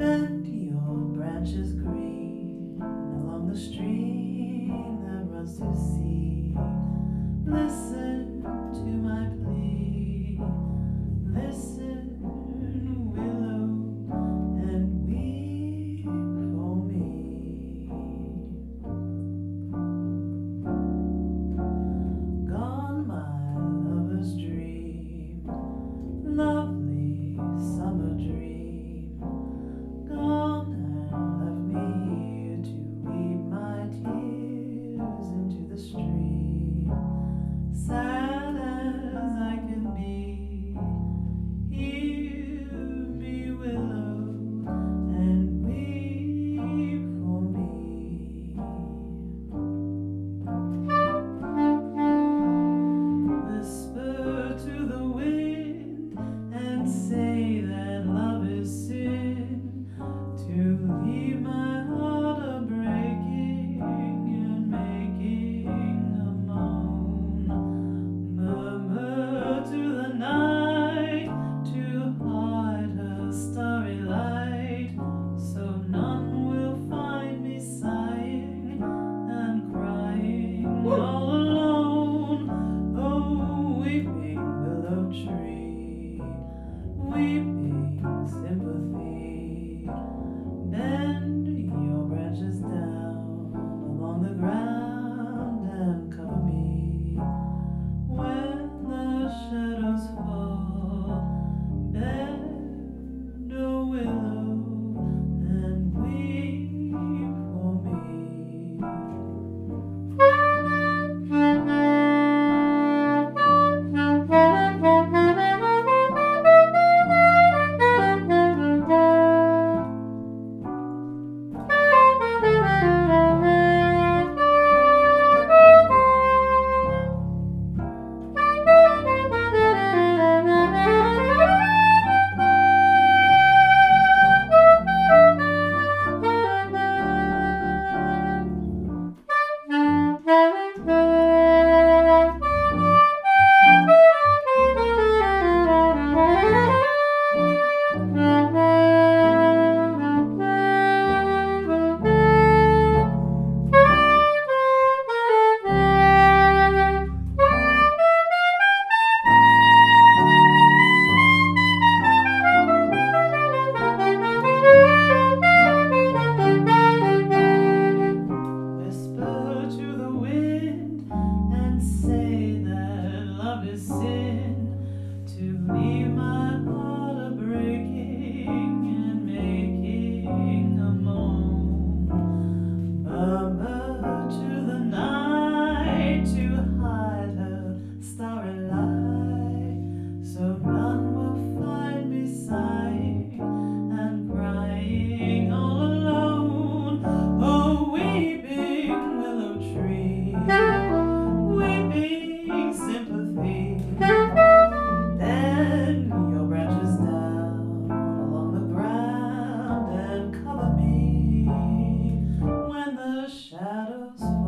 and your branches green along the stream that runs to sea. Listen. Weeping sympathy, bend sin. To leave my heart a shadows.